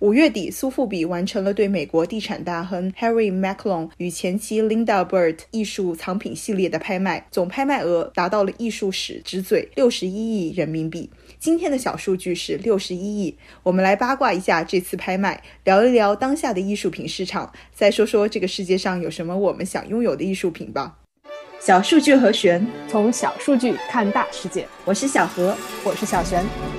五月底，苏富比完成了对美国地产大亨 Harry Macklon 与前妻 Linda Bird 艺术藏品系列的拍卖，总拍卖额达到了艺术史之最，六十一亿人民币。今天的小数据是六十一亿。我们来八卦一下这次拍卖，聊一聊当下的艺术品市场，再说说这个世界上有什么我们想拥有的艺术品吧。小数据和玄，从小数据看大世界。我是小何，我是小璇。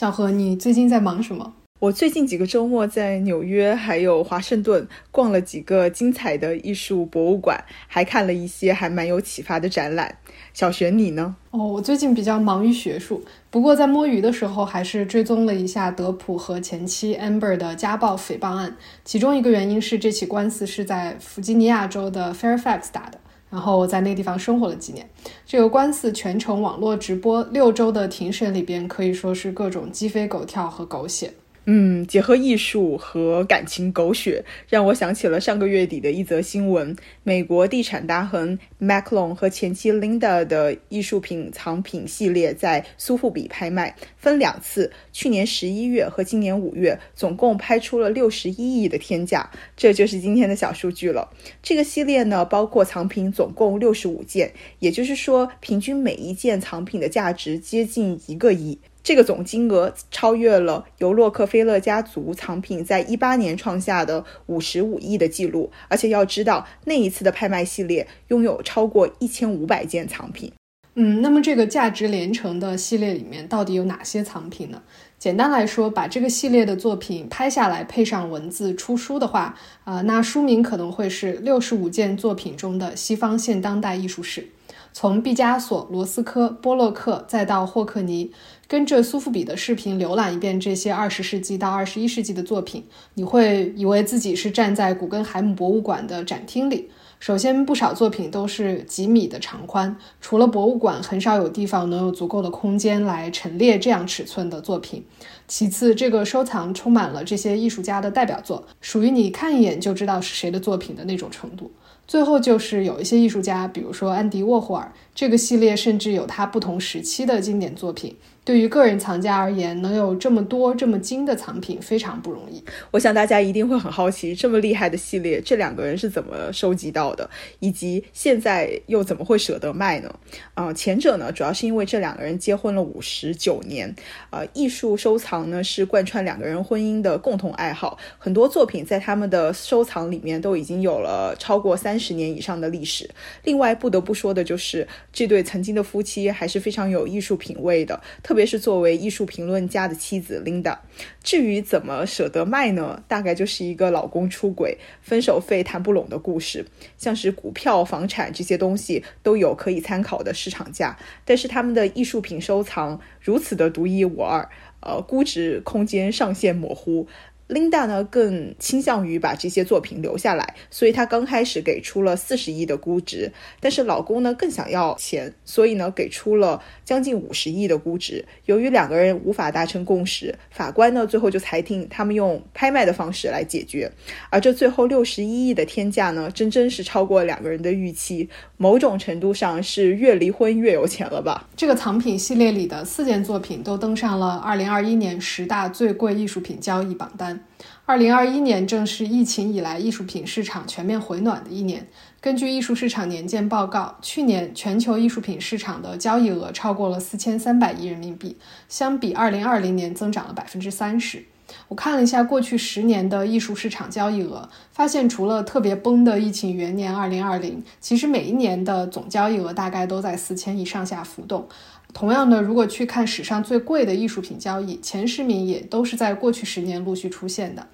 小何，你最近在忙什么？我最近几个周末在纽约还有华盛顿逛了几个精彩的艺术博物馆，还看了一些还蛮有启发的展览。小璇，你呢？哦，我最近比较忙于学术，不过在摸鱼的时候还是追踪了一下德普和前妻 Amber 的家暴诽谤案。其中一个原因是这起官司是在弗吉尼亚州的 Fairfax 打的。然后我在那个地方生活了几年，这个官司全程网络直播，六周的庭审里边可以说是各种鸡飞狗跳和狗血。嗯，结合艺术和感情狗血，让我想起了上个月底的一则新闻：美国地产大亨 Maclon 和前妻 Linda 的艺术品藏品系列在苏富比拍卖，分两次，去年十一月和今年五月，总共拍出了六十一亿的天价。这就是今天的小数据了。这个系列呢，包括藏品总共六十五件，也就是说，平均每一件藏品的价值接近一个亿。这个总金额超越了由洛克菲勒家族藏品在一八年创下的五十五亿的记录，而且要知道那一次的拍卖系列拥有超过一千五百件藏品。嗯，那么这个价值连城的系列里面到底有哪些藏品呢？简单来说，把这个系列的作品拍下来，配上文字出书的话，啊，那书名可能会是六十五件作品中的西方现当代艺术史。从毕加索、罗斯科、波洛克，再到霍克尼，跟着苏富比的视频浏览一遍这些二十世纪到二十一世纪的作品，你会以为自己是站在古根海姆博物馆的展厅里。首先，不少作品都是几米的长宽，除了博物馆，很少有地方能有足够的空间来陈列这样尺寸的作品。其次，这个收藏充满了这些艺术家的代表作，属于你看一眼就知道是谁的作品的那种程度。最后就是有一些艺术家，比如说安迪沃霍尔，这个系列甚至有他不同时期的经典作品。对于个人藏家而言，能有这么多这么精的藏品非常不容易。我想大家一定会很好奇，这么厉害的系列，这两个人是怎么收集到的，以及现在又怎么会舍得卖呢？啊，前者呢，主要是因为这两个人结婚了五十九年，呃，艺术收藏呢是贯穿两个人婚姻的共同爱好，很多作品在他们的收藏里面都已经有了超过三十年以上的历史。另外不得不说的就是这对曾经的夫妻还是非常有艺术品味的。特别是作为艺术评论家的妻子 Linda，至于怎么舍得卖呢？大概就是一个老公出轨、分手费谈不拢的故事。像是股票、房产这些东西都有可以参考的市场价，但是他们的艺术品收藏如此的独一无二，呃，估值空间上限模糊。Linda 呢更倾向于把这些作品留下来，所以她刚开始给出了四十亿的估值。但是老公呢更想要钱，所以呢给出了将近五十亿的估值。由于两个人无法达成共识，法官呢最后就裁定他们用拍卖的方式来解决。而这最后六十一亿的天价呢，真真是超过两个人的预期，某种程度上是越离婚越有钱了吧？这个藏品系列里的四件作品都登上了二零二一年十大最贵艺术品交易榜单。二零二一年正是疫情以来艺术品市场全面回暖的一年。根据艺术市场年鉴报告，去年全球艺术品市场的交易额超过了四千三百亿人民币，相比二零二零年增长了百分之三十。我看了一下过去十年的艺术市场交易额，发现除了特别崩的疫情元年二零二零，其实每一年的总交易额大概都在四千亿上下浮动。同样的，如果去看史上最贵的艺术品交易，前十名也都是在过去十年陆续出现的。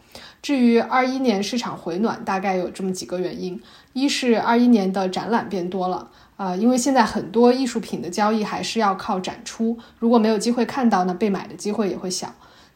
至于二一年市场回暖，大概有这么几个原因：一是二一年的展览变多了，啊，因为现在很多艺术品的交易还是要靠展出，如果没有机会看到，那被买的机会也会小；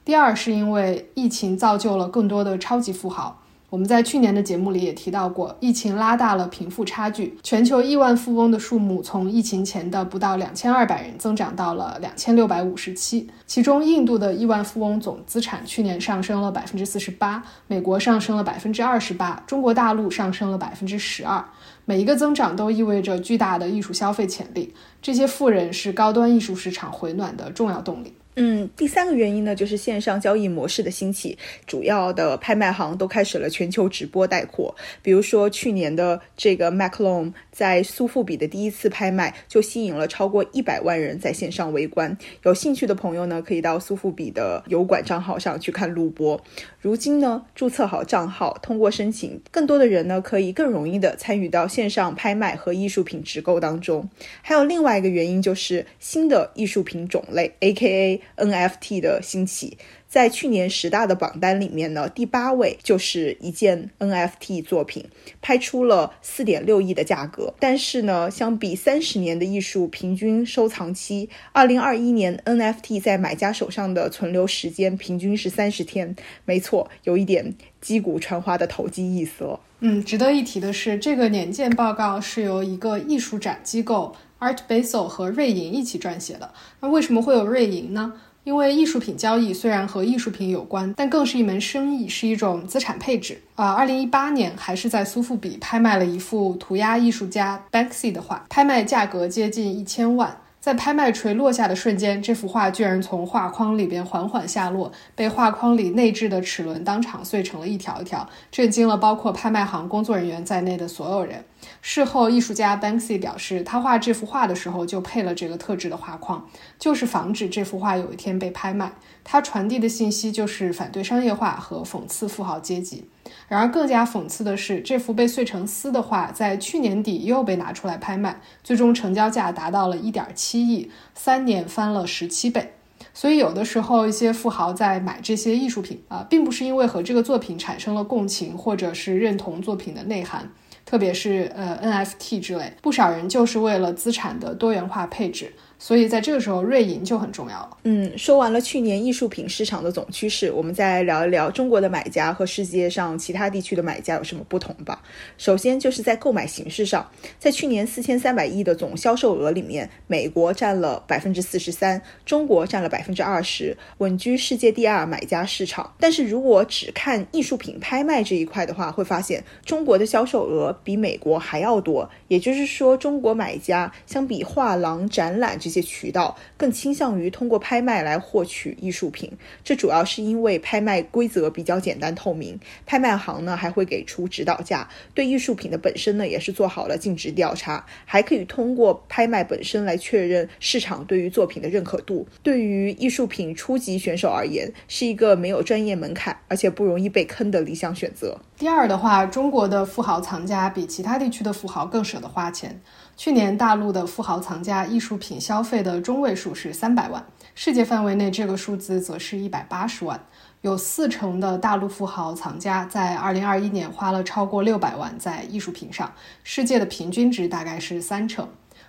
第二是因为疫情造就了更多的超级富豪。我们在去年的节目里也提到过，疫情拉大了贫富差距，全球亿万富翁的数目从疫情前的不到两千二百人增长到了两千六百五十七。其中，印度的亿万富翁总资产去年上升了百分之四十八，美国上升了百分之二十八，中国大陆上升了百分之十二。每一个增长都意味着巨大的艺术消费潜力。这些富人是高端艺术市场回暖的重要动力。嗯，第三个原因呢，就是线上交易模式的兴起，主要的拍卖行都开始了全球直播带货。比如说去年的这个 Maclone 在苏富比的第一次拍卖，就吸引了超过一百万人在线上围观。有兴趣的朋友呢，可以到苏富比的油管账号上去看录播。如今呢，注册好账号，通过申请，更多的人呢可以更容易的参与到线上拍卖和艺术品直购当中。还有另外一个原因就是新的艺术品种类，A.K.A。NFT 的兴起，在去年十大的榜单里面呢，第八位就是一件 NFT 作品，拍出了四点六亿的价格。但是呢，相比三十年的艺术平均收藏期，二零二一年 NFT 在买家手上的存留时间平均是三十天。没错，有一点击鼓传花的投机意思了。嗯，值得一提的是，这个年鉴报告是由一个艺术展机构 Art Basel 和瑞银一起撰写的。那为什么会有瑞银呢？因为艺术品交易虽然和艺术品有关，但更是一门生意，是一种资产配置。啊，二零一八年还是在苏富比拍卖了一幅涂鸦艺术家 Banksy 的画，拍卖价格接近一千万。在拍卖锤落下的瞬间，这幅画居然从画框里边缓缓下落，被画框里内置的齿轮当场碎成了一条一条，震惊了包括拍卖行工作人员在内的所有人。事后，艺术家 Banksy 表示，他画这幅画的时候就配了这个特制的画框，就是防止这幅画有一天被拍卖。他传递的信息就是反对商业化和讽刺富豪阶级。然而，更加讽刺的是，这幅被碎成丝的画在去年底又被拿出来拍卖，最终成交价达到了一点七亿，三年翻了十七倍。所以，有的时候一些富豪在买这些艺术品啊，并不是因为和这个作品产生了共情，或者是认同作品的内涵。特别是呃 NFT 之类，不少人就是为了资产的多元化配置。所以在这个时候，瑞银就很重要了。嗯，说完了去年艺术品市场的总趋势，我们再来聊一聊中国的买家和世界上其他地区的买家有什么不同吧。首先就是在购买形式上，在去年四千三百亿的总销售额里面，美国占了百分之四十三，中国占了百分之二十，稳居世界第二买家市场。但是如果只看艺术品拍卖这一块的话，会发现中国的销售额比美国还要多。也就是说，中国买家相比画廊、展览这。一些渠道更倾向于通过拍卖来获取艺术品，这主要是因为拍卖规则比较简单透明，拍卖行呢还会给出指导价，对艺术品的本身呢也是做好了尽职调查，还可以通过拍卖本身来确认市场对于作品的认可度。对于艺术品初级选手而言，是一个没有专业门槛，而且不容易被坑的理想选择。第二的话，中国的富豪藏家比其他地区的富豪更舍得花钱。去年大陆的富豪藏家艺术品消费的中位数是三百万，世界范围内这个数字则是一百八十万。有四成的大陆富豪藏家在二零二一年花了超过六百万在艺术品上，世界的平均值大概是三成。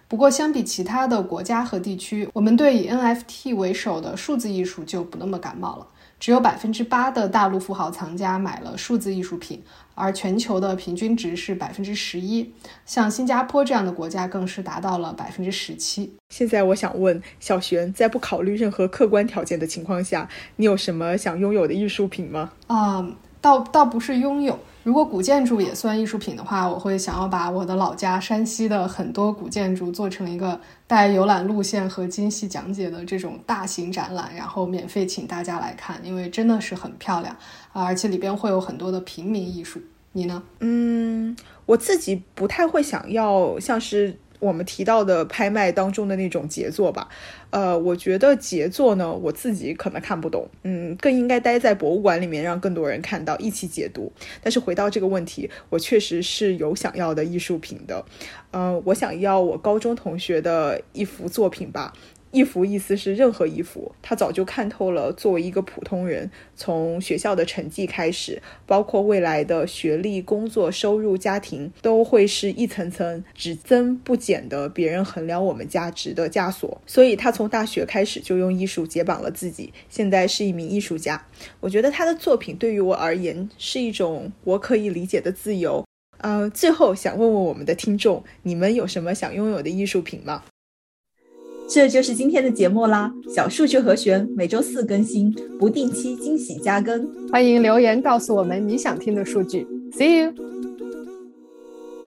不过，相比其他的国家和地区，我们对以 NFT 为首的数字艺术就不那么感冒了。只有百分之八的大陆富豪藏家买了数字艺术品，而全球的平均值是百分之十一。像新加坡这样的国家更是达到了百分之十七。现在我想问小璇，在不考虑任何客观条件的情况下，你有什么想拥有的艺术品吗？啊，倒倒不是拥有。如果古建筑也算艺术品的话，我会想要把我的老家山西的很多古建筑做成一个带游览路线和精细讲解的这种大型展览，然后免费请大家来看，因为真的是很漂亮啊，而且里边会有很多的平民艺术。你呢？嗯，我自己不太会想要像是。我们提到的拍卖当中的那种杰作吧，呃，我觉得杰作呢，我自己可能看不懂，嗯，更应该待在博物馆里面，让更多人看到，一起解读。但是回到这个问题，我确实是有想要的艺术品的，嗯，我想要我高中同学的一幅作品吧。一幅意思是任何一幅，他早就看透了。作为一个普通人，从学校的成绩开始，包括未来的学历、工作、收入、家庭，都会是一层层只增不减的别人衡量我们价值的枷锁。所以他从大学开始就用艺术解绑了自己，现在是一名艺术家。我觉得他的作品对于我而言是一种我可以理解的自由。呃，最后想问问我们的听众，你们有什么想拥有的艺术品吗？这就是今天的节目啦！小数据和弦每周四更新，不定期惊喜加更，欢迎留言告诉我们你想听的数据。See you。